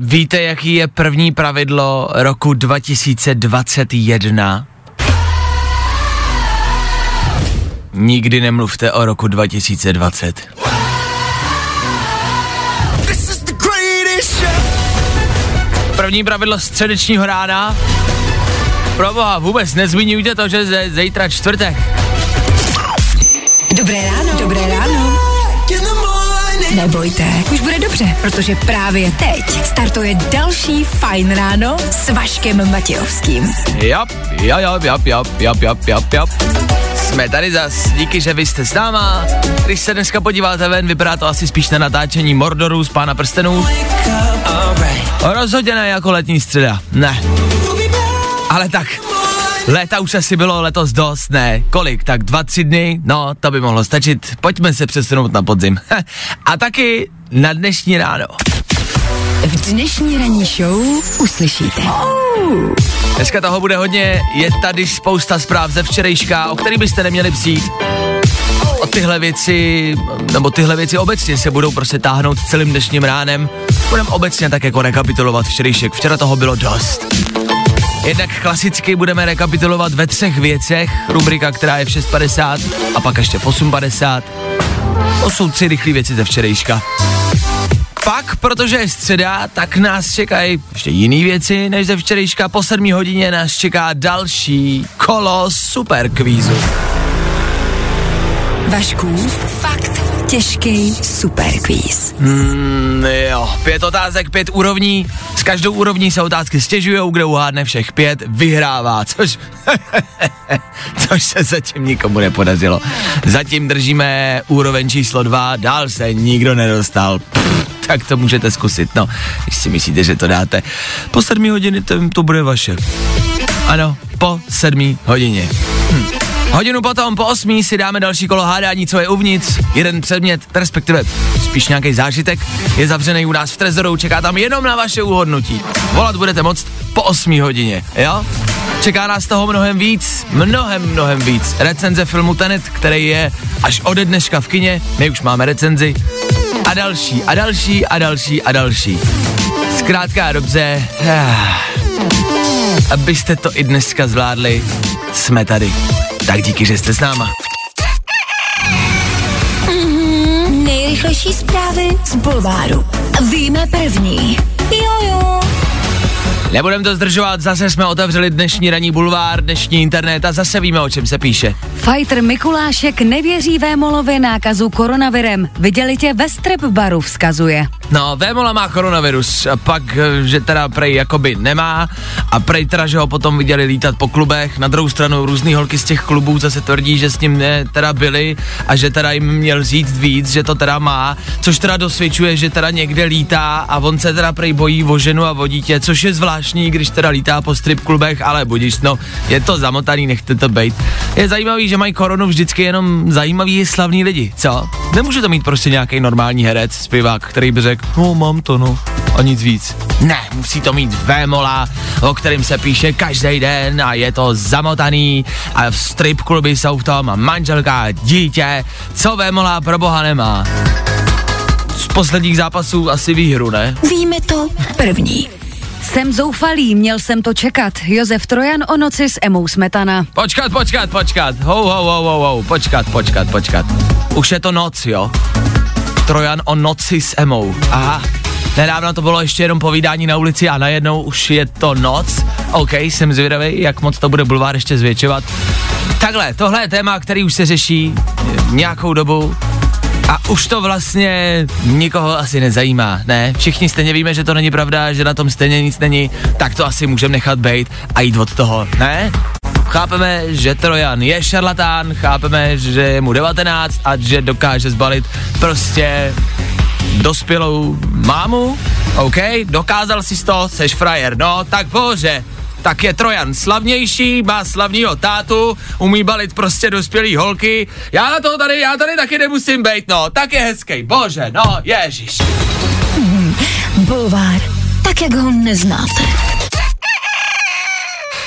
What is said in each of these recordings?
Víte, jaký je první pravidlo roku 2021? Nikdy nemluvte o roku 2020. První pravidlo středečního rána. Proboha, vůbec nezmiňujte to, že ze, zítra čtvrtek. Dobré ráno. Dobré ráno. Nebojte, už bude dobře, protože právě teď startuje další Fajn ráno s Vaškem Matějovským. Jap, jap, jap, jap, jap, jap, jap, jap, jap. Jsme tady zas, díky, že vy jste s náma. Když se dneska podíváte ven, vypadá to asi spíš na natáčení Mordoru z Pána prstenů. Rozhodně ne jako letní středa, ne. Ale tak, léta už asi bylo letos dost, ne? Kolik? Tak dva, tři dny? No, to by mohlo stačit. Pojďme se přesunout na podzim. A taky na dnešní ráno. V dnešní ranní show uslyšíte. Dneska toho bude hodně, je tady spousta zpráv ze včerejška, o který byste neměli přijít. O tyhle věci, nebo tyhle věci obecně se budou prostě táhnout celým dnešním ránem. Budeme obecně tak jako rekapitulovat včerejšek. Včera toho bylo dost. Jednak klasicky budeme rekapitulovat ve třech věcech, rubrika, která je v 6.50 a pak ještě v 8.50. To jsou tři rychlé věci ze včerejška. Pak, protože je středa, tak nás čekají ještě jiné věci než ze včerejška. Po 7 hodině nás čeká další kolo superkvízu. Vašku, fakt těžký superquiz. Mm, jo, pět otázek, pět úrovní. S každou úrovní se otázky stěžují, kdo uhádne všech pět, vyhrává, což, což se zatím nikomu nepodařilo. Zatím držíme úroveň číslo dva, dál se nikdo nedostal. Pff, tak to můžete zkusit, no, když si myslíte, že to dáte. Po sedmi hodiny to, to bude vaše. Ano, po sedmí hodině. Hodinu potom, po osmí, si dáme další kolo hádání, co je uvnitř. Jeden předmět, respektive spíš nějaký zážitek, je zavřený u nás v trezoru, čeká tam jenom na vaše uhodnutí. Volat budete moct po osmí hodině, jo? Čeká nás toho mnohem víc, mnohem, mnohem víc. Recenze filmu Tenet, který je až ode dneška v kině, my už máme recenzi. A další, a další, a další, a další. Zkrátka a dobře, abyste to i dneska zvládli, jsme tady. Tak díky, že jste s náma. Nejrychlejší zprávy z Bulváru. Víme první. Jojo. Nebudem to zdržovat, zase jsme otevřeli dnešní ranní bulvár, dnešní internet a zase víme, o čem se píše. Fighter Mikulášek nevěří Vémolovi nákazu koronavirem. Viděli tě ve strip baru, vzkazuje. No, Vémola má koronavirus, a pak, eh, že teda prej jakoby nemá a prej teda, že ho potom viděli lítat po klubech. Na druhou stranu různý holky z těch klubů zase tvrdí, že s ním ne, teda byli a že teda jim měl říct víc, že to teda má, což teda dosvědčuje, že teda někde lítá a on se teda prej bojí o ženu a o dítě, což je zvláštní, když teda lítá po strip klubech, ale budíš, no, je to zamotaný, nechte to bejt. Je zajímavý, že mají koronu vždycky jenom zajímaví slavní lidi, co? Nemůže to mít prostě nějaký normální herec, zpěvák, který by řekl, no mám to no, a nic víc. Ne, musí to mít Vémola, o kterým se píše každý den a je to zamotaný a v strip kluby jsou v tom a manželka a dítě, co Vémola pro boha nemá. Z posledních zápasů asi výhru, ne? Víme to první. Jsem zoufalý, měl jsem to čekat. Josef Trojan o noci s Emou Smetana. Počkat, počkat, počkat, ho, ho, ho, ho, ho, počkat, počkat, počkat. Už je to noc, jo? Trojan o noci s Emou. Aha, nedávno to bylo ještě jenom povídání na ulici a najednou už je to noc. OK, jsem zvědavý, jak moc to bude bulvár ještě zvětšovat. Takhle, tohle je téma, který už se řeší nějakou dobu a už to vlastně nikoho asi nezajímá, ne? Všichni stejně víme, že to není pravda, že na tom stejně nic není, tak to asi můžeme nechat být a jít od toho, ne? Chápeme, že Trojan je šarlatán, chápeme, že je mu 19 a že dokáže zbalit prostě dospělou mámu, OK, dokázal si to, seš frajer, no, tak bože, tak je Trojan slavnější, má slavního tátu, umí balit prostě dospělý holky. Já na to tady, já tady taky nemusím být, no, tak je hezký, bože, no, ježiš. Bulvár, tak jak ho neznáte.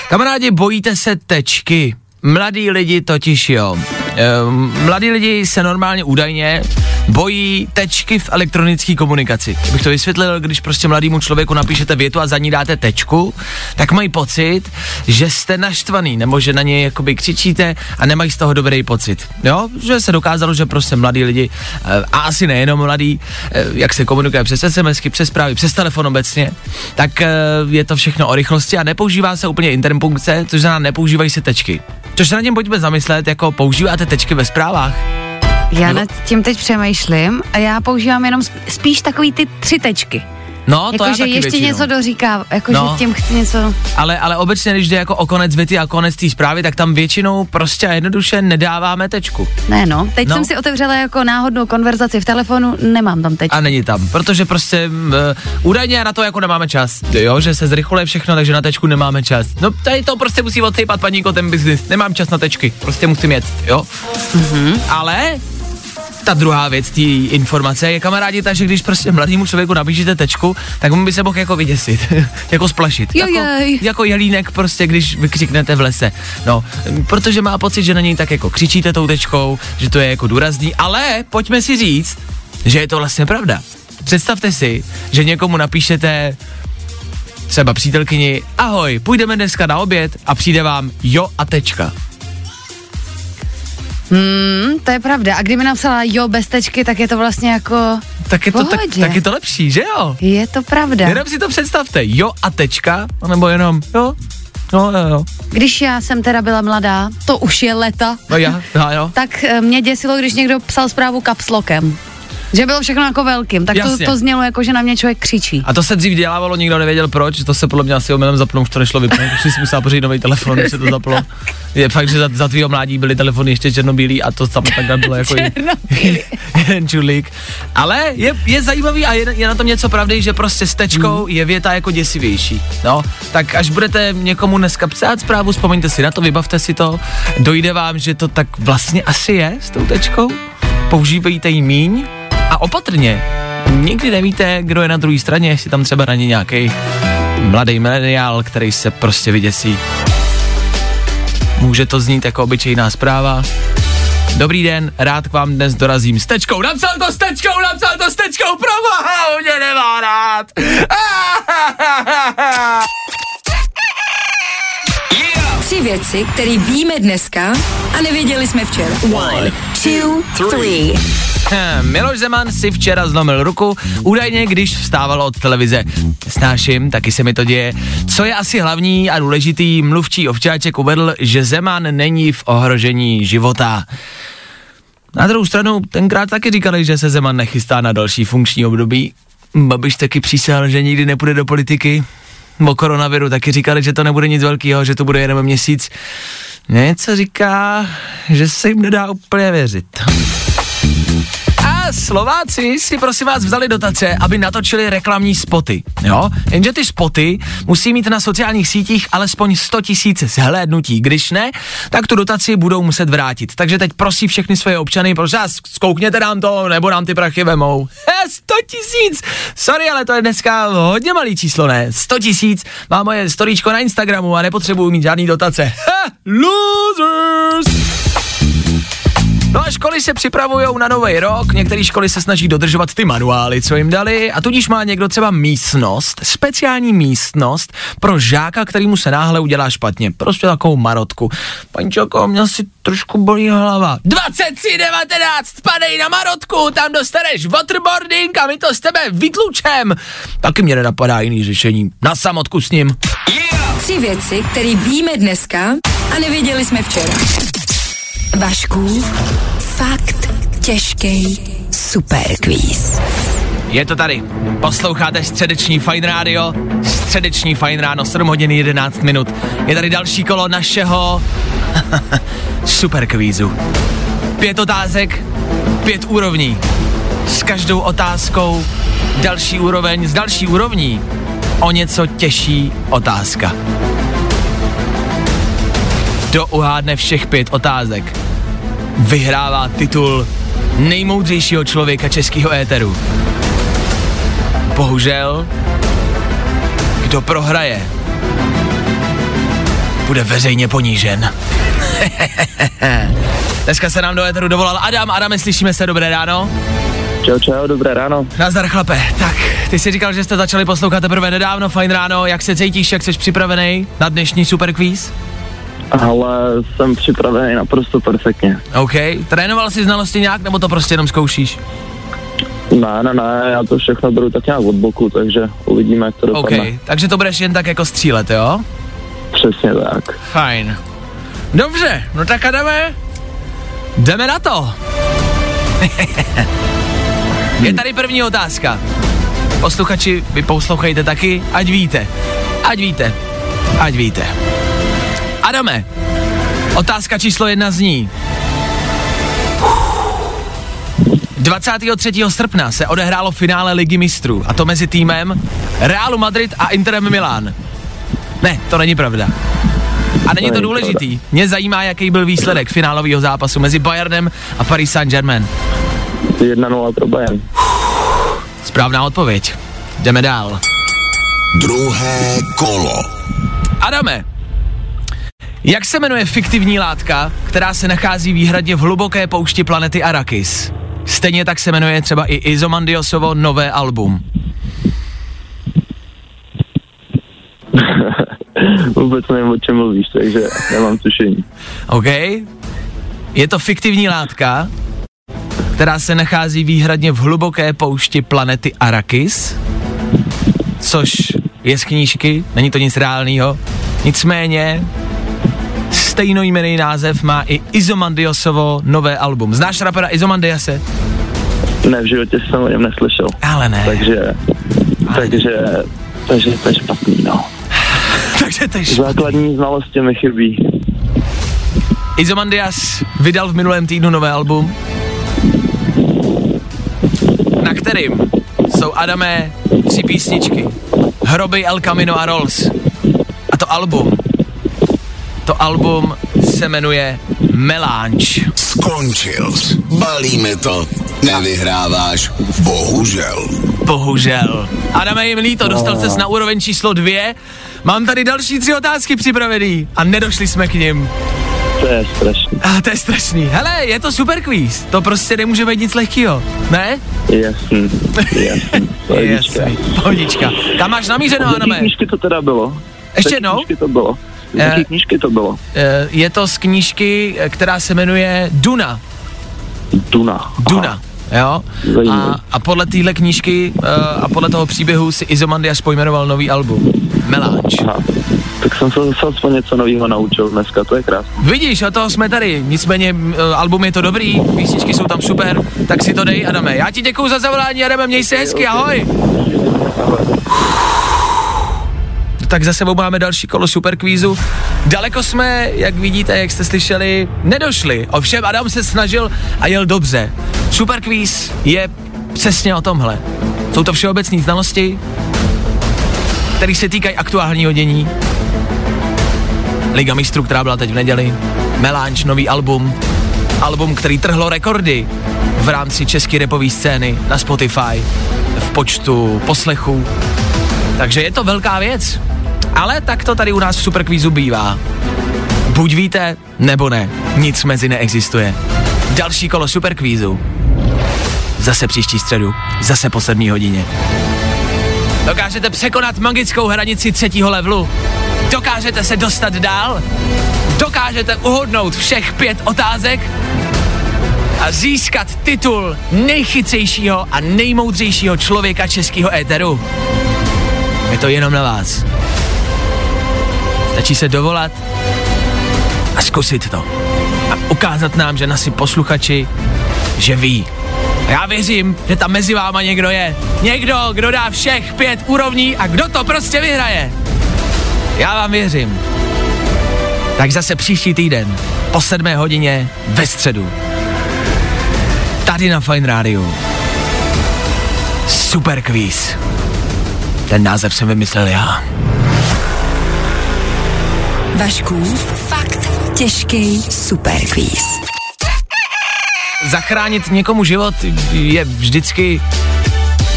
Kamarádi, bojíte se tečky. Mladí lidi totiž jo. Ehm, mladí lidi se normálně údajně bojí tečky v elektronické komunikaci. Bych to vysvětlil, když prostě mladému člověku napíšete větu a za ní dáte tečku, tak mají pocit, že jste naštvaný, nebo že na něj jakoby křičíte a nemají z toho dobrý pocit. Jo, že se dokázalo, že prostě mladí lidi, eh, a asi nejenom mladí, eh, jak se komunikuje přes SMSky, přes zprávy, přes telefon obecně, tak eh, je to všechno o rychlosti a nepoužívá se úplně interpunkce, což znamená nepoužívají se tečky. Což se na něm pojďme zamyslet, jako používáte tečky ve zprávách? Já Nebo- nad tím teď přemýšlím a já používám jenom sp- spíš takový ty tři tečky. No, to já Jakože taky ještě většinou. něco doříká, jakože No. tím chci něco... Ale, ale obecně, když jde jako o konec věty a konec té zprávy, tak tam většinou prostě a jednoduše nedáváme tečku. Ne no, teď No. jsem si otevřela jako náhodnou konverzaci v telefonu, nemám tam tečku. A není tam, protože prostě uh, údajně na to jako nemáme čas, jo, že se zrychluje všechno, takže na tečku nemáme čas. No tady to prostě musí odsejpat paníko ten biznis, nemám čas na tečky, prostě musím jet, jo. Mm-hmm. Ale ta druhá věc té informace je kamarádi ta, že když prostě mladému člověku napíšete tečku, tak mu by se mohl jako vyděsit, jako splašit. jako, Jojej. jako jelínek prostě, když vykřiknete v lese. No, protože má pocit, že na něj tak jako křičíte tou tečkou, že to je jako důrazný, ale pojďme si říct, že je to vlastně pravda. Představte si, že někomu napíšete třeba přítelkyni, ahoj, půjdeme dneska na oběd a přijde vám jo a tečka. Hmm, to je pravda. A kdyby napsala jo bez tečky, tak je to vlastně jako... Tak je to, tak, tak je to lepší, že jo? Je to pravda. Jenom si to představte, jo a tečka, nebo jenom jo, no jo, jo, Když já jsem teda byla mladá, to už je leta, no já, já jo. tak eh, mě děsilo, když někdo psal zprávu kapslokem. Že bylo všechno jako velkým, tak to, Jasně. to znělo jako, že na mě člověk křičí. A to se dřív dělávalo, nikdo nevěděl proč, to se podle mě asi omylem zapnul, už to nešlo vypnout, už si musela pořídit nový telefon, když se to zaplo. Je fakt, že za, za tvýho mládí byly telefony ještě černobílý a to tam takhle bylo jako jeden čulík. Ale je, je zajímavý a je, je, na tom něco pravdy, že prostě s tečkou je věta jako děsivější. No, tak až budete někomu dneska psát zprávu, vzpomeňte si na to, vybavte si to, dojde vám, že to tak vlastně asi je s tou tečkou, používejte ji míň a opatrně. Nikdy nevíte, kdo je na druhé straně, jestli tam třeba na ně nějaký mladý mileniál, který se prostě vyděsí. Může to znít jako obyčejná zpráva. Dobrý den, rád k vám dnes dorazím s tečkou. Napsal to s tečkou, napsal to s tečkou, proboha, mě nemá rád. Tři věci, které víme dneska a nevěděli jsme včera. One, two, three. Miloš Zeman si včera zlomil ruku, údajně když vstával od televize. Snáším, taky se mi to děje. Co je asi hlavní a důležitý, mluvčí ovčáček uvedl, že Zeman není v ohrožení života. Na druhou stranu, tenkrát taky říkali, že se Zeman nechystá na další funkční období. Babiš taky přísahal, že nikdy nepůjde do politiky. O koronaviru taky říkali, že to nebude nic velkého, že to bude jenom měsíc. Něco říká, že se jim nedá úplně věřit. A Slováci si prosím vás vzali dotace, aby natočili reklamní spoty. Jo? Jenže ty spoty musí mít na sociálních sítích alespoň 100 tisíc zhlédnutí. Když ne, tak tu dotaci budou muset vrátit. Takže teď prosím všechny svoje občany, prosím vás, zkoukněte nám to, nebo nám ty prachy vemou. He, 100 tisíc! Sorry, ale to je dneska hodně malý číslo, ne? 100 tisíc má moje storíčko na Instagramu a nepotřebuju mít žádný dotace. Ha, losers! No a školy se připravují na nový rok, některé školy se snaží dodržovat ty manuály, co jim dali, a tudíž má někdo třeba místnost, speciální místnost pro žáka, který mu se náhle udělá špatně. Prostě takovou marotku. Paní Čoko, měl si trošku bolí hlava. 2319, spadej na marotku, tam dostaneš waterboarding a my to z tebe vytlučem. Taky mě nenapadá jiný řešení. Na samotku s ním. Tři věci, které víme dneska a nevěděli jsme včera. Vašku, fakt těžký superquiz. Je to tady. Posloucháte středeční Fine Radio. Středeční Fine Ráno, 7 hodin 11 minut. Je tady další kolo našeho super kvízu. Pět otázek, pět úrovní. S každou otázkou další úroveň, s další úrovní o něco těžší otázka. Kdo uhádne všech pět otázek, vyhrává titul nejmoudřejšího člověka českého éteru. Bohužel, kdo prohraje, bude veřejně ponížen. Dneska se nám do éteru dovolal Adam. Adame, slyšíme se, dobré ráno. Čau, čau, dobré ráno. Nazdar chlape. Tak, ty jsi říkal, že jste začali poslouchat teprve nedávno, fajn ráno. Jak se cítíš, jak jsi připravený na dnešní super quiz? Ale jsem připravený naprosto perfektně. OK. Trénoval jsi znalosti nějak, nebo to prostě jenom zkoušíš? Ne, ne, ne, já to všechno beru tak nějak od boku, takže uvidíme, jak to OK. dopadne. Takže to budeš jen tak jako střílet, jo? Přesně tak. Fajn. Dobře, no tak Adame, jdeme na to. Je tady první otázka. Posluchači, vy poslouchejte taky, ať víte. Ať víte. Ať víte. Adame, otázka číslo jedna zní. 23. srpna se odehrálo finále Ligy mistrů, a to mezi týmem Realu Madrid a Interem Milán. Ne, to není pravda. A není to důležitý. Mě zajímá, jaký byl výsledek finálového zápasu mezi Bayernem a Paris Saint-Germain. 1-0 pro Bayern. Správná odpověď. Jdeme dál. Druhé kolo. Adame, jak se jmenuje fiktivní látka, která se nachází výhradně v hluboké poušti planety Arrakis? Stejně tak se jmenuje třeba i Izomandiosovo nové album. Vůbec nevím, o čem mluvíš, takže nemám tušení. OK? Je to fiktivní látka, která se nachází výhradně v hluboké poušti planety Arrakis, což je z knížky, není to nic reálného. Nicméně stejnojmený název má i Izomandiosovo nové album. Znáš rapera Izomandiase? Ne, v životě jsem o něm neslyšel. Ale ne. Takže, takže, takže to je špatný, no. Takže to je špatný. Základní znalosti mi chybí. Izomandias vydal v minulém týdnu nové album, na kterým jsou Adamé tři písničky. Hroby El Camino a Rolls. A to album, to album se jmenuje Melange. Skončil. Balíme to. Nevyhráváš. Bohužel. Bohužel. Adame, jim líto, dostal ses na úroveň číslo dvě. Mám tady další tři otázky připravený a nedošli jsme k nim. To je strašný. A to je strašný. Hele, je to super quiz. To prostě nemůže být nic lehkého, ne? Jasný, jasný. Pohodička. Jasný, pohodička. Kam máš namířeno, knížky to teda bylo? Ještě jednou? to bylo? Z Eh. jaké knížky to bylo? Eh, Je to z knížky, eh, která se jmenuje Duna. Duna. Duna. Jo? Zajímavý. A, a podle téhle knížky uh, a podle toho příběhu si Izomandias pojmenoval nový album. Melange. Aha. Tak jsem se zase aspoň něco nového naučil dneska, to je krásné. Vidíš, o toho jsme tady. Nicméně uh, album je to dobrý, písničky jsou tam super, tak si to dej, Adame. Já ti děkuju za zavolání, Adame, měj se hezky, ahoj. Tak za sebou máme další kolo superkvízu. Daleko jsme, jak vidíte, jak jste slyšeli, nedošli. Ovšem Adam se snažil a jel dobře. Superkvíz je přesně o tomhle. Jsou to všeobecné znalosti, které se týkají aktuálního dění. Liga mistrů, která byla teď v neděli. Melange, nový album. Album, který trhlo rekordy v rámci české repové scény na Spotify v počtu poslechů. Takže je to velká věc. Ale tak to tady u nás v Superkvízu bývá. Buď víte, nebo ne. Nic mezi neexistuje. Další kolo Superkvízu. Zase příští středu. Zase po sedmí hodině. Dokážete překonat magickou hranici třetího levelu? Dokážete se dostat dál? Dokážete uhodnout všech pět otázek? A získat titul nejchytřejšího a nejmoudřejšího člověka českého éteru? Je to jenom na vás. Stačí se dovolat a zkusit to. A ukázat nám, že nasi posluchači, že ví. A já věřím, že tam mezi váma někdo je. Někdo, kdo dá všech pět úrovní a kdo to prostě vyhraje. Já vám věřím. Tak zase příští týden po sedmé hodině ve středu. Tady na Fine Radio. Super quiz. Ten název jsem vymyslel já. Vašků, fakt těžký superquiz. Zachránit někomu život je vždycky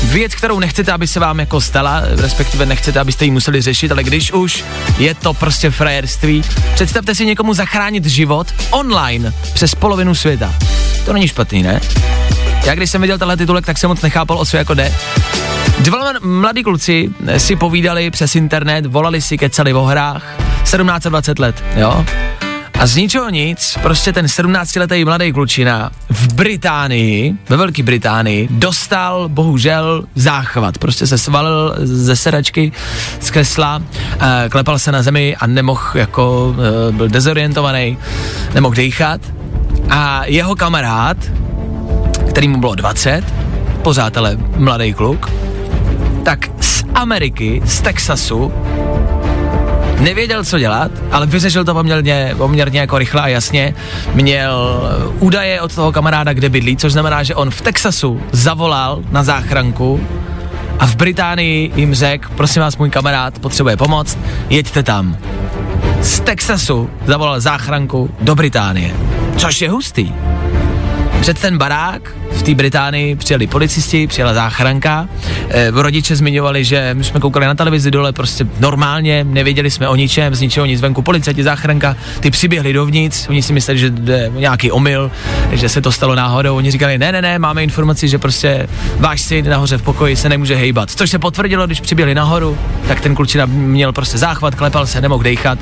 věc, kterou nechcete, aby se vám jako stala, respektive nechcete, abyste ji museli řešit, ale když už je to prostě frajerství, představte si někomu zachránit život online přes polovinu světa. To není špatný, ne? Já když jsem viděl tenhle titulek, tak jsem moc nechápal, o co jako jde. Dva mladí kluci si povídali přes internet, volali si, kecali o hrách, 17 a 20 let, jo? A z ničeho nic, prostě ten 17-letý mladý klučina v Británii, ve Velké Británii, dostal bohužel záchvat. Prostě se svalil ze sedačky, z kresla, eh, klepal se na zemi a nemohl, jako eh, byl dezorientovaný, nemohl dýchat. A jeho kamarád, který mu bylo 20, pořád ale mladý kluk, tak z Ameriky, z Texasu, nevěděl, co dělat, ale vyřešil to poměrně, poměrně jako rychle a jasně. Měl údaje od toho kamaráda, kde bydlí, což znamená, že on v Texasu zavolal na záchranku a v Británii jim řekl, prosím vás, můj kamarád potřebuje pomoc, jeďte tam. Z Texasu zavolal záchranku do Británie, což je hustý. Před ten barák v té Británii přijeli policisti, přijela záchranka. E, rodiče zmiňovali, že my jsme koukali na televizi dole prostě normálně, nevěděli jsme o ničem, z ničeho nic venku. Policajti, záchranka, ty přiběhli dovnitř, oni si mysleli, že jde nějaký omyl, že se to stalo náhodou. Oni říkali, ne, ne, ne, máme informaci, že prostě váš syn nahoře v pokoji se nemůže hejbat. Což se potvrdilo, když přiběhli nahoru, tak ten klučina měl prostě záchvat, klepal se, nemohl dejchat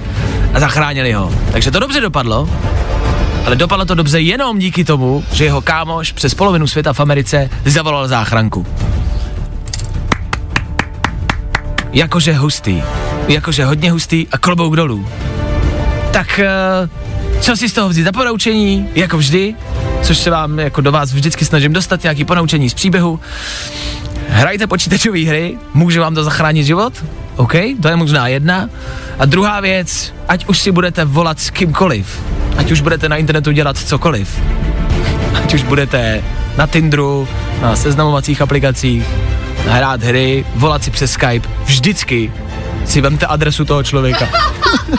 a zachránili ho. Takže to dobře dopadlo, ale dopadlo to dobře jenom díky tomu, že jeho kámoš přes polovinu světa v Americe zavolal záchranku. Jakože hustý. Jakože hodně hustý a klobouk dolů. Tak uh, co si z toho vzít za ponaučení, jako vždy, což se vám jako do vás vždycky snažím dostat nějaký ponaučení z příběhu. Hrajte počítačové hry, může vám to zachránit život, OK, to je možná jedna. A druhá věc, ať už si budete volat s kýmkoliv, ať už budete na internetu dělat cokoliv, ať už budete na Tinderu, na seznamovacích aplikacích, hrát hry, volat si přes Skype, vždycky si vemte adresu toho člověka.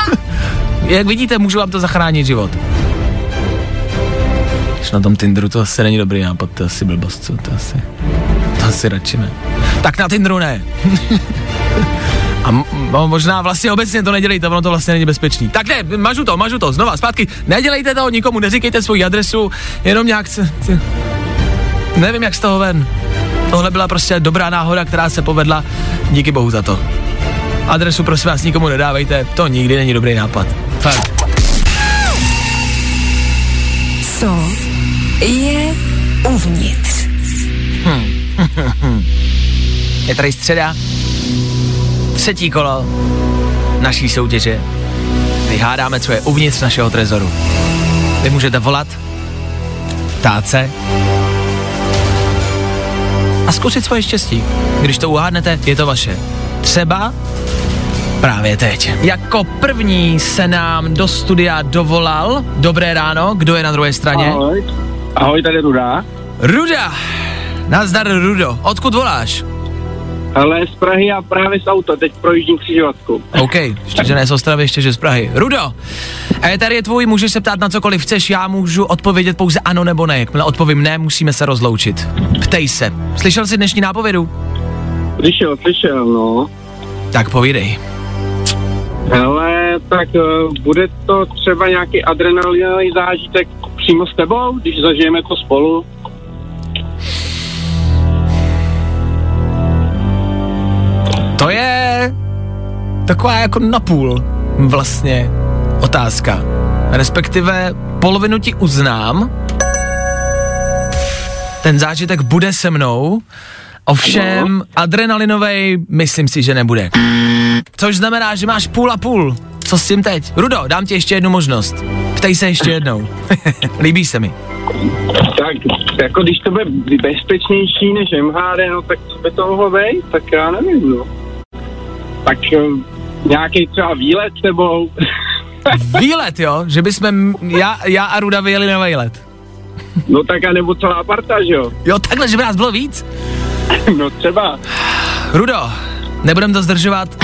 Jak vidíte, můžu vám to zachránit život. Když na tom Tinderu to asi není dobrý nápad, to asi blbost, co? To asi, to asi radši ne. Tak na Tinderu ne. A m- no, možná vlastně obecně to nedělejte, ono to vlastně není bezpečný. Tak ne, mažu to, mažu to, znova, zpátky. Nedělejte to nikomu, neříkejte svou adresu, jenom nějak se, se, nevím jak z toho ven. Tohle byla prostě dobrá náhoda, která se povedla, díky bohu za to. Adresu prosím vás nikomu nedávejte, to nikdy není dobrý nápad. Fakt. Co je uvnitř? Je tady středa, třetí kolo naší soutěže, kdy hádáme, co je uvnitř našeho trezoru. Vy můžete volat, ptát se a zkusit svoje štěstí. Když to uhádnete, je to vaše. Třeba právě teď. Jako první se nám do studia dovolal. Dobré ráno, kdo je na druhé straně? Ahoj. Ahoj, tady Ruda. Ruda! Nazdar, Rudo. Odkud voláš? Ale z Prahy a právě z auta, teď projíždím křižovatku. OK, ještě že ne z Ostravy, ještě že z Prahy. Rudo, a tady je tvůj, můžeš se ptát na cokoliv chceš, já můžu odpovědět pouze ano nebo ne. Jakmile odpovím ne, musíme se rozloučit. Ptej se. Slyšel jsi dnešní nápovědu? Slyšel, slyšel, no. Tak povídej. Ale tak uh, bude to třeba nějaký adrenalinový zážitek přímo s tebou, když zažijeme to spolu? To je taková jako napůl vlastně otázka. Respektive polovinu ti uznám, ten zážitek bude se mnou, ovšem adrenalinovej myslím si, že nebude. Což znamená, že máš půl a půl. Co s tím teď? Rudo, dám ti ještě jednu možnost. Ptej se ještě jednou. Líbí se mi. Tak, jako když to bude bezpečnější než MHD, no tak by to mohlo být? Tak já nevím, no. Tak uh, nějaký třeba výlet s tebou. Výlet, jo? Že bychom, já, já a Ruda vyjeli na výlet. no tak a nebo celá parta, že jo? Jo, takhle, že by nás bylo víc? no třeba. Rudo, Nebudem to zdržovat,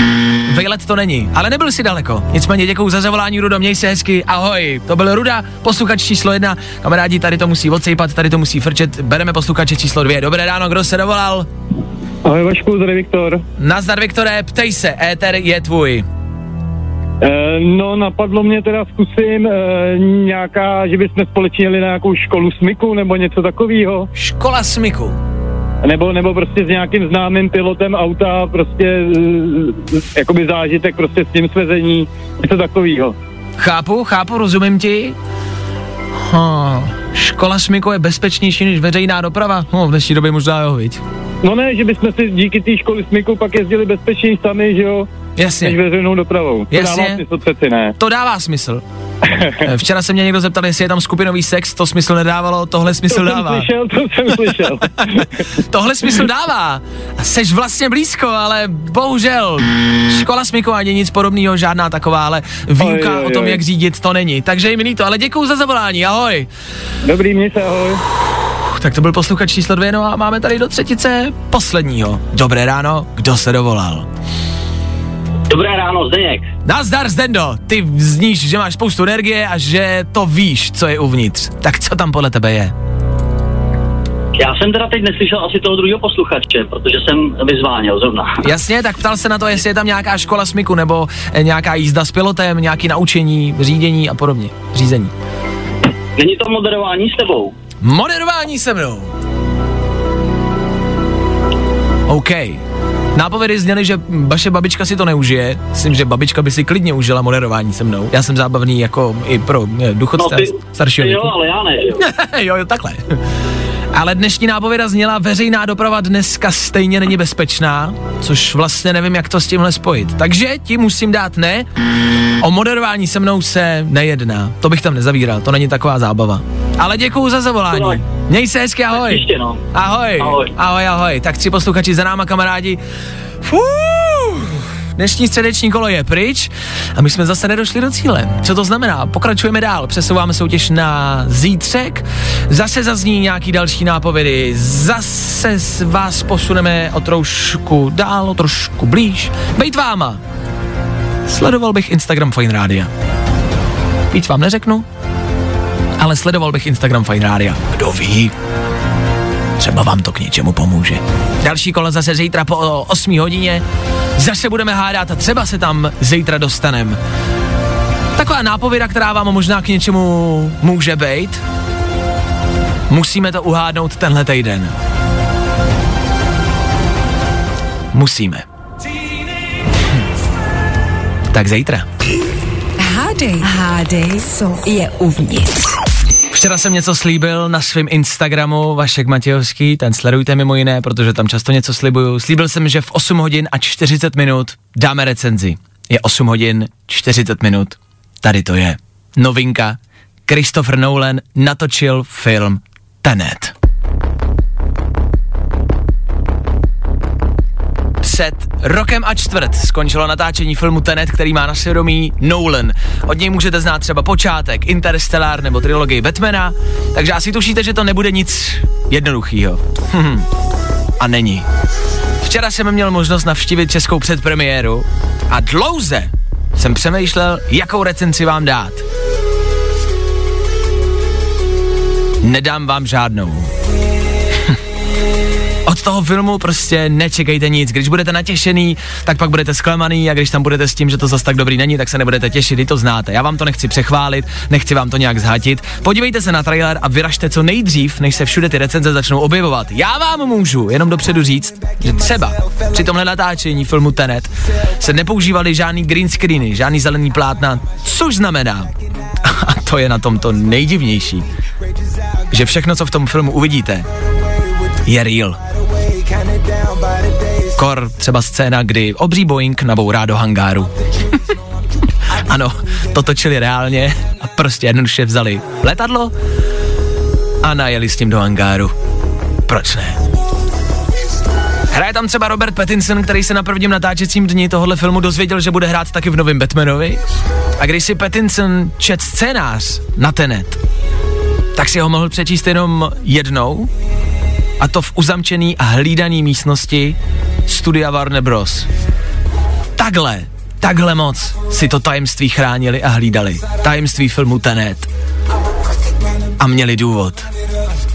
vejlet to není, ale nebyl si daleko. Nicméně děkuju za zavolání, Rudo, měj se hezky, ahoj. To byl Ruda, posluchač číslo jedna. Kamarádi, tady to musí odsejpat, tady to musí frčet. Bereme posluchače číslo dvě. Dobré ráno, kdo se dovolal? Ahoj Vašku, tady Viktor. Nazdar, Viktore, ptej se, éter je tvůj. E, no, napadlo mě teda zkusím e, nějaká, že bychom společně jeli na nějakou školu smyku nebo něco takového. Škola smyku. Nebo, nebo prostě s nějakým známým pilotem auta, prostě e, jakoby zážitek prostě s tím svezení, něco takového. Chápu, chápu, rozumím ti. Ha, škola smyku je bezpečnější než veřejná doprava? No, v dnešní době možná jo, viď? No ne, že bychom si díky té školy smyku pak jezdili bezpečněji sami, že jo, než Jasně, veřejnou dopravou. To Jasně. dává smysl přeci ne. to dává smysl. Včera se mě někdo zeptal, jestli je tam skupinový sex, to smysl nedávalo, tohle smysl To jsem dává. slyšel, to jsem slyšel. Tohle smysl dává. Seš vlastně blízko, ale bohužel. Škola smyku ani nic podobného, žádná taková, ale výuka Oj, oj, o tom, oj. jak řídit, to není. Takže jim to, ale děkuju za zavolání, ahoj. Dobrý, měj se, ahoj. Tak to byl posluchač číslo dvě, no a máme tady do třetice posledního. Dobré ráno, kdo se dovolal? Dobré ráno, Zdeněk. Nazdar, Zdendo, ty zníš, že máš spoustu energie a že to víš, co je uvnitř. Tak co tam podle tebe je? Já jsem teda teď neslyšel asi toho druhého posluchače, protože jsem vyzváněl zrovna. Jasně, tak ptal se na to, jestli je tam nějaká škola smyku nebo eh, nějaká jízda s pilotem, nějaký naučení, řídění a podobně. Řízení. Není to moderování s tebou? Moderování se mnou. OK. Nápovědy zněly, že vaše babička si to neužije. Myslím, že babička by si klidně užila moderování se mnou. Já jsem zábavný jako i pro eh, důchodce No ty, staršího ty jo, ale já ne, jo. jo, jo, takhle. Ale dnešní nápověda zněla, veřejná doprava dneska stejně není bezpečná, což vlastně nevím, jak to s tímhle spojit. Takže ti musím dát ne, o moderování se mnou se nejedná. To bych tam nezavíral, to není taková zábava. Ale děkuju za zavolání. Měj se hezky, ahoj. Příště, no. Ahoj. Ahoj. Ahoj, ahoj. Tak tři posluchači za náma, kamarádi. Fuh. Dnešní středeční kolo je pryč a my jsme zase nedošli do cíle. Co to znamená? Pokračujeme dál, přesouváme soutěž na zítřek, zase zazní nějaký další nápovědy, zase s vás posuneme o trošku dál, o trošku blíž. Bejt váma. Sledoval bych Instagram Fine Rádia. Víc vám neřeknu, ale sledoval bych Instagram Fine Rádia. Kdo ví? Třeba vám to k něčemu pomůže. Další kolo zase zítra po 8 hodině. Zase budeme hádat a třeba se tam zítra dostanem. Taková nápověda, která vám možná k něčemu může být. Musíme to uhádnout tenhle týden. Musíme. Hm. Tak zítra. Hádej, hádej, co je uvnitř. Včera jsem něco slíbil na svém Instagramu, Vašek Matějovský, ten sledujte mimo jiné, protože tam často něco slibuju. Slíbil jsem, že v 8 hodin a 40 minut dáme recenzi. Je 8 hodin 40 minut. Tady to je. Novinka. Christopher Nolan natočil film Tenet. Před rokem a čtvrt skončilo natáčení filmu Tenet, který má na svědomí Nolan. Od něj můžete znát třeba počátek, Interstellar nebo trilogii Batmana, takže asi tušíte, že to nebude nic jednoduchýho. Hm. a není. Včera jsem měl možnost navštívit českou předpremiéru a dlouze jsem přemýšlel, jakou recenzi vám dát. Nedám vám žádnou. Od toho filmu prostě nečekejte nic. Když budete natěšený, tak pak budete zklamaný a když tam budete s tím, že to zas tak dobrý není, tak se nebudete těšit, i to znáte. Já vám to nechci přechválit, nechci vám to nějak zhatit. Podívejte se na trailer a vyražte co nejdřív, než se všude ty recenze začnou objevovat. Já vám můžu jenom dopředu říct, že třeba při tomhle natáčení filmu Tenet se nepoužívaly žádný green screeny, žádný zelený plátna, což znamená, a to je na tom to nejdivnější, že všechno, co v tom filmu uvidíte, je real. Kor třeba scéna, kdy obří Boeing nabourá do hangáru. ano, to točili reálně a prostě jednoduše vzali letadlo a najeli s tím do hangáru. Proč ne? Hraje tam třeba Robert Pattinson, který se na prvním natáčecím dni tohohle filmu dozvěděl, že bude hrát taky v novém Batmanovi. A když si Pattinson čet scénář na Tenet, tak si ho mohl přečíst jenom jednou a to v uzamčený a hlídaný místnosti studia Warner Bros. takhle, takhle moc si to tajemství chránili a hlídali. Tajemství filmu Tenet. A měli důvod.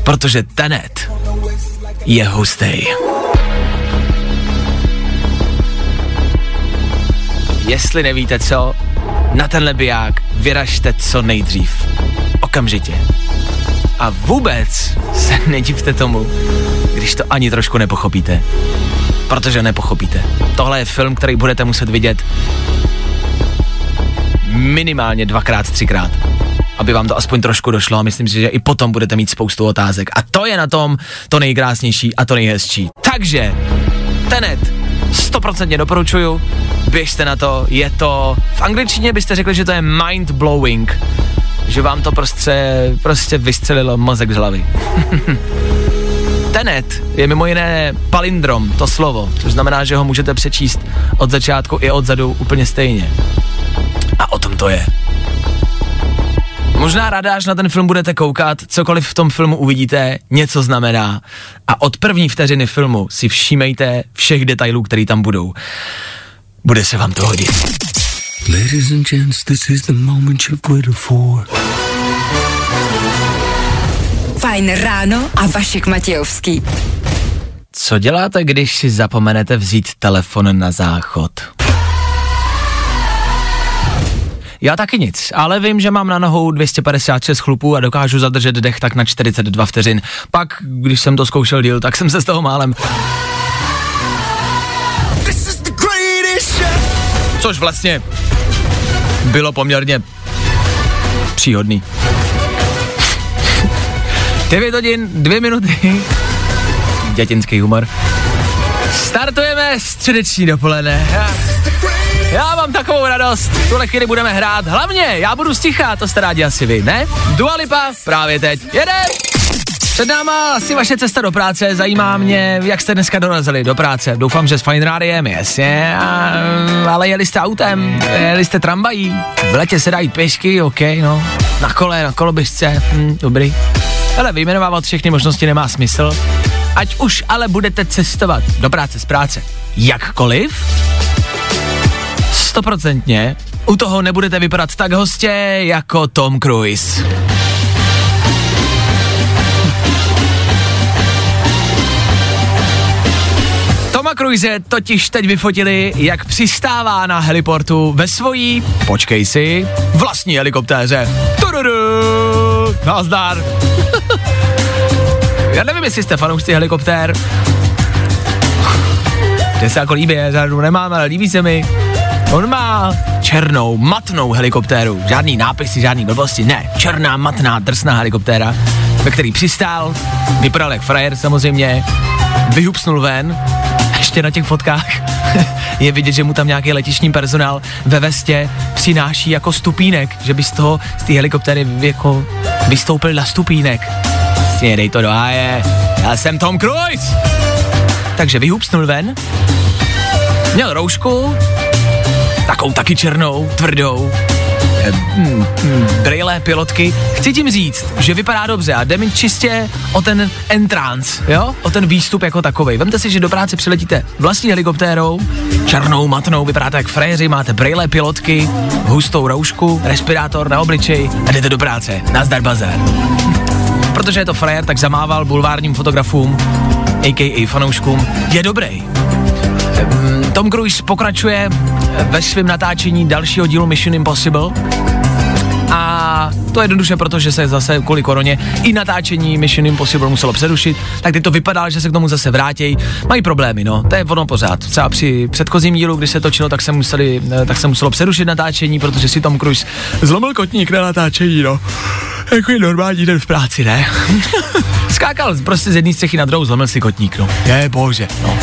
Protože Tenet je hustej. Jestli nevíte co, na tenhle biják vyražte co nejdřív. Okamžitě. A vůbec se nedivte tomu, když to ani trošku nepochopíte. Protože nepochopíte. Tohle je film, který budete muset vidět minimálně dvakrát, třikrát aby vám to aspoň trošku došlo a myslím si, že i potom budete mít spoustu otázek. A to je na tom to nejkrásnější a to nejhezčí. Takže, Tenet, stoprocentně doporučuju, běžte na to, je to, v angličtině byste řekli, že to je mind blowing, že vám to prostě, prostě vystřelilo mozek z hlavy. Tenet je mimo jiné palindrom, to slovo, což znamená, že ho můžete přečíst od začátku i odzadu úplně stejně. A o tom to je. Možná ráda, až na ten film budete koukat, cokoliv v tom filmu uvidíte, něco znamená. A od první vteřiny filmu si všímejte všech detailů, které tam budou. Bude se vám to hodit. Ladies and gents, this is the moment you've waited for. Fajn ráno a Vašek Matějovský. Co děláte, když si zapomenete vzít telefon na záchod? Já taky nic, ale vím, že mám na nohou 256 chlupů a dokážu zadržet dech tak na 42 vteřin. Pak, když jsem to zkoušel díl, tak jsem se z toho málem. Což vlastně bylo poměrně příhodný. 9 hodin, 2 minuty. Dětinský humor. Startujeme středeční dopoledne. Já, mám takovou radost. Tuhle chvíli budeme hrát. Hlavně, já budu sticha, to jste rádi asi vy, ne? Dua Lipa, právě teď. Jede! Před náma asi vaše cesta do práce, zajímá mě, jak jste dneska dorazili do práce. Doufám, že s Fine Rádiem, jasně, a, ale jeli jste autem, jeli jste tramvají, v letě se dají pěšky, ok, no, na kole, na koloběžce, hm, dobrý. Ale vyjmenovávat všechny možnosti nemá smysl. Ať už ale budete cestovat do práce z práce jakkoliv, stoprocentně u toho nebudete vypadat tak hostě jako Tom Cruise. Cruise totiž teď vyfotili, jak přistává na heliportu ve svojí, počkej si, vlastní helikoptéře. Tududu, nazdar. Já nevím, jestli jste fanoušci helikoptér. Že se jako líbí, žádnou nemám, ale líbí se mi. On má černou, matnou helikoptéru. Žádný nápisy, žádný blbosti, ne. Černá, matná, drsná helikoptéra, ve který přistál, vypadal jak frajer samozřejmě, vyhupsnul ven, ještě na těch fotkách je vidět, že mu tam nějaký letišní personál ve vestě přináší jako stupínek, že by z toho, z té helikoptéry jako vystoupil na stupínek. Vlastně dej to do háje, já jsem Tom Cruise! Takže vyhupsnul ven, měl roušku, takovou taky černou, tvrdou, brýle, pilotky. Chci tím říct, že vypadá dobře a jde mi čistě o ten entrance, jo? O ten výstup jako takový. Vemte si, že do práce přiletíte vlastní helikoptérou, černou, matnou, vypadáte jak frajeři, máte brýle, pilotky, hustou roušku, respirátor na obličej a jdete do práce. Nazdar bazar. Protože je to frajer, tak zamával bulvárním fotografům, a.k.a. fanouškům, je dobrý. Tom Cruise pokračuje ve svém natáčení dalšího dílu Mission Impossible. A to je jednoduše proto, že se zase kvůli koroně i natáčení Mission Impossible muselo přerušit, tak teď to vypadá, že se k tomu zase vrátí. Mají problémy, no, to je ono pořád. Třeba při předchozím dílu, kdy se točilo, tak se, museli, tak se muselo přerušit natáčení, protože si Tom Cruise zlomil kotník na natáčení, no. Jako je normální den v práci, ne? Skákal prostě z jedné střechy na druhou, zlomil si kotník, no. Je bože, no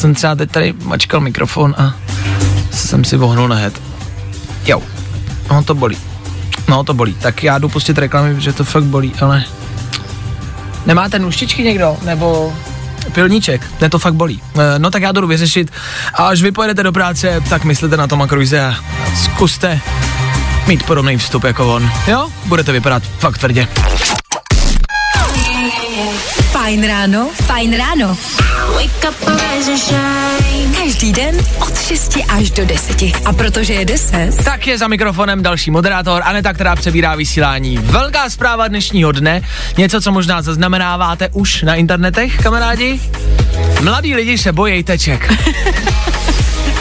jsem třeba teď tady mačkal mikrofon a jsem si vohnul na head. Jo, no to bolí. No to bolí. Tak já jdu pustit reklamy, že to fakt bolí, ale... Nemáte nůžtičky někdo? Nebo pilníček? Ne, to fakt bolí. No tak já to jdu vyřešit a až vy pojedete do práce, tak myslete na Toma Cruise a zkuste mít podobný vstup jako on. Jo? Budete vypadat fakt tvrdě. Fajn ráno, fajn ráno. Každý den od 6 až do 10. A protože je 10, Tak je za mikrofonem další moderátor Aneta, která přebírá vysílání. Velká zpráva dnešního dne, něco, co možná zaznamenáváte už na internetech, kamarádi. Mladí lidi se bojí teček.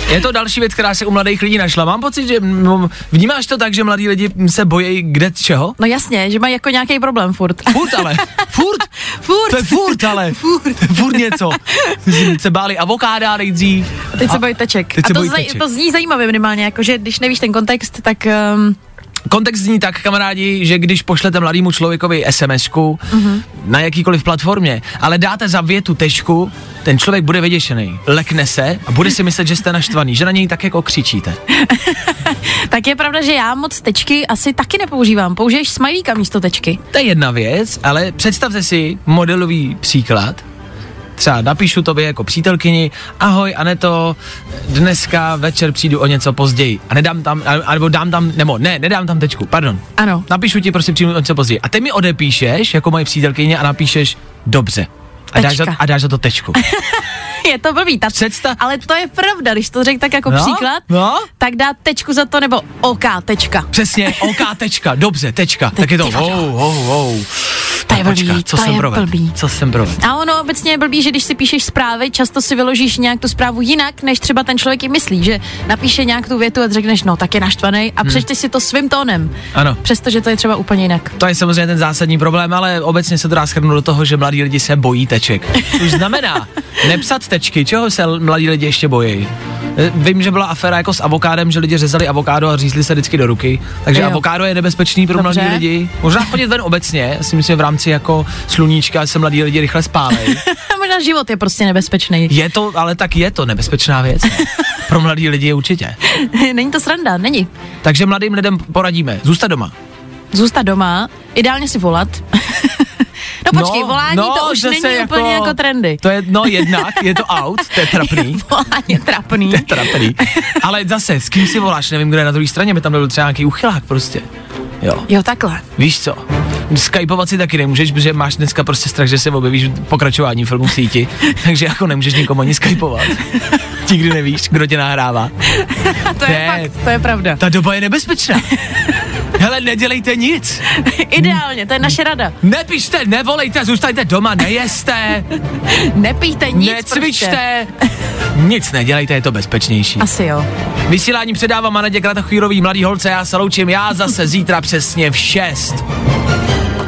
Je to další věc, která se u mladých lidí našla. Mám pocit, že no, vnímáš to tak, že mladí lidi se bojí kde čeho? No jasně, že mají jako nějaký problém furt. Furt ale. Furt. furt. To je furt ale. Furt. furt něco. Se báli avokáda nejdřív. Teď se bojí teček. teď A to, zaj, to zní zajímavě minimálně, jakože když nevíš ten kontext, tak um, Kontext zní tak, kamarádi, že když pošlete mladému člověkovi SMS-ku Mhm. na jakýkoliv platformě, ale dáte za větu tečku, ten člověk bude vyděšený, lekne se a bude si myslet, že jste naštvaný, že na něj tak jako křičíte. tak je pravda, že já moc tečky asi taky nepoužívám. Použiješ smajlíka místo tečky. To je jedna věc, ale představte si modelový příklad. Třeba napíšu tobě jako přítelkyni, ahoj Aneto, dneska večer přijdu o něco později a nedám tam, nebo dám tam, nebo ne, nedám tam tečku, pardon. Ano. Napíšu ti prostě přijdu o něco později. A ty mi odepíšeš jako moje přítelkyně a napíšeš dobře. A dáš, za, a dáš za to tečku. je to blbý, ta, Představ- ale to je pravda, když to řekl tak jako No, příklad, no. tak dá tečku za to nebo OK tečka. Přesně, OK, tečka, dobře, tečka. tak je to wow, wow, wow. To je blbý, co to jsem je provedl? blbý. Co jsem provedl? A ono obecně je blbý, že když si píšeš zprávy, často si vyložíš nějak tu zprávu jinak, než třeba ten člověk ji myslí, že napíše nějak tu větu a řekneš, no tak je naštvaný a přečteš si to svým tónem. Hmm. Ano. Přestože to je třeba úplně jinak. To je samozřejmě ten zásadní problém, ale obecně se to dá schrnout do toho, že mladí lidi se bojí teček. Což znamená, nepsat tečky, čeho se mladí lidi ještě bojí? E, Vím, že byla aféra jako s avokádem, že lidi řezali avokádo a řízli se vždycky do ruky. Takže Jo. avokádo je nebezpečný pro Dobře. mladí lidi. Možná chodit ven obecně, já si myslím, že v rámci jako sluníčka se mladí lidi rychle spálej. Možná život je prostě nebezpečný. Je to, ale tak je to nebezpečná věc. ne? Pro mladí lidi určitě. není to sranda, není. Takže mladým lidem poradíme, zůstat doma. Zůstat doma, ideálně si volat. no počkej, volání to už není úplně jako trendy. To je, no jednak, je to out, to je trapný. Volání je trapný. To je trapný. Ale zase, s kým si voláš, nevím, kdo je na druhé straně, by tam byl třeba nějaký uchylák prostě. Jo. Jo, takhle. Víš co? Skypovat si taky nemůžeš, protože máš dneska prostě strach, že se objevíš v pokračování filmu v síti, takže jako nemůžeš nikomu ani skypovat. Nikdy nevíš, kdo tě nahrává. to je Ne. fakt, to je pravda. Ta doba je nebezpečná. Hele, nedělejte nic. Ideálně, to je naše rada. Nepište, nevolejte, zůstaňte doma, nejeste, Nepijte nic prostě. necvičte. Nic nedělejte, je to bezpečnější. Asi jo. Vysílání předávám Anadě Kratochvírový, mladý holce, já se loučím, já zase zítra přesně v 6.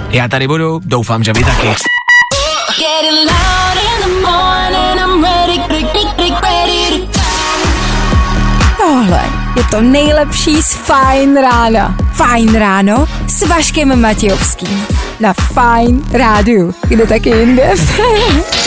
Já tady budu, doufám, že vy taky. Tohle je to nejlepší z Fajn rána. Fajn ráno s Vaškem Matějovským. Na Fajn rádiu. Kde taky jinde?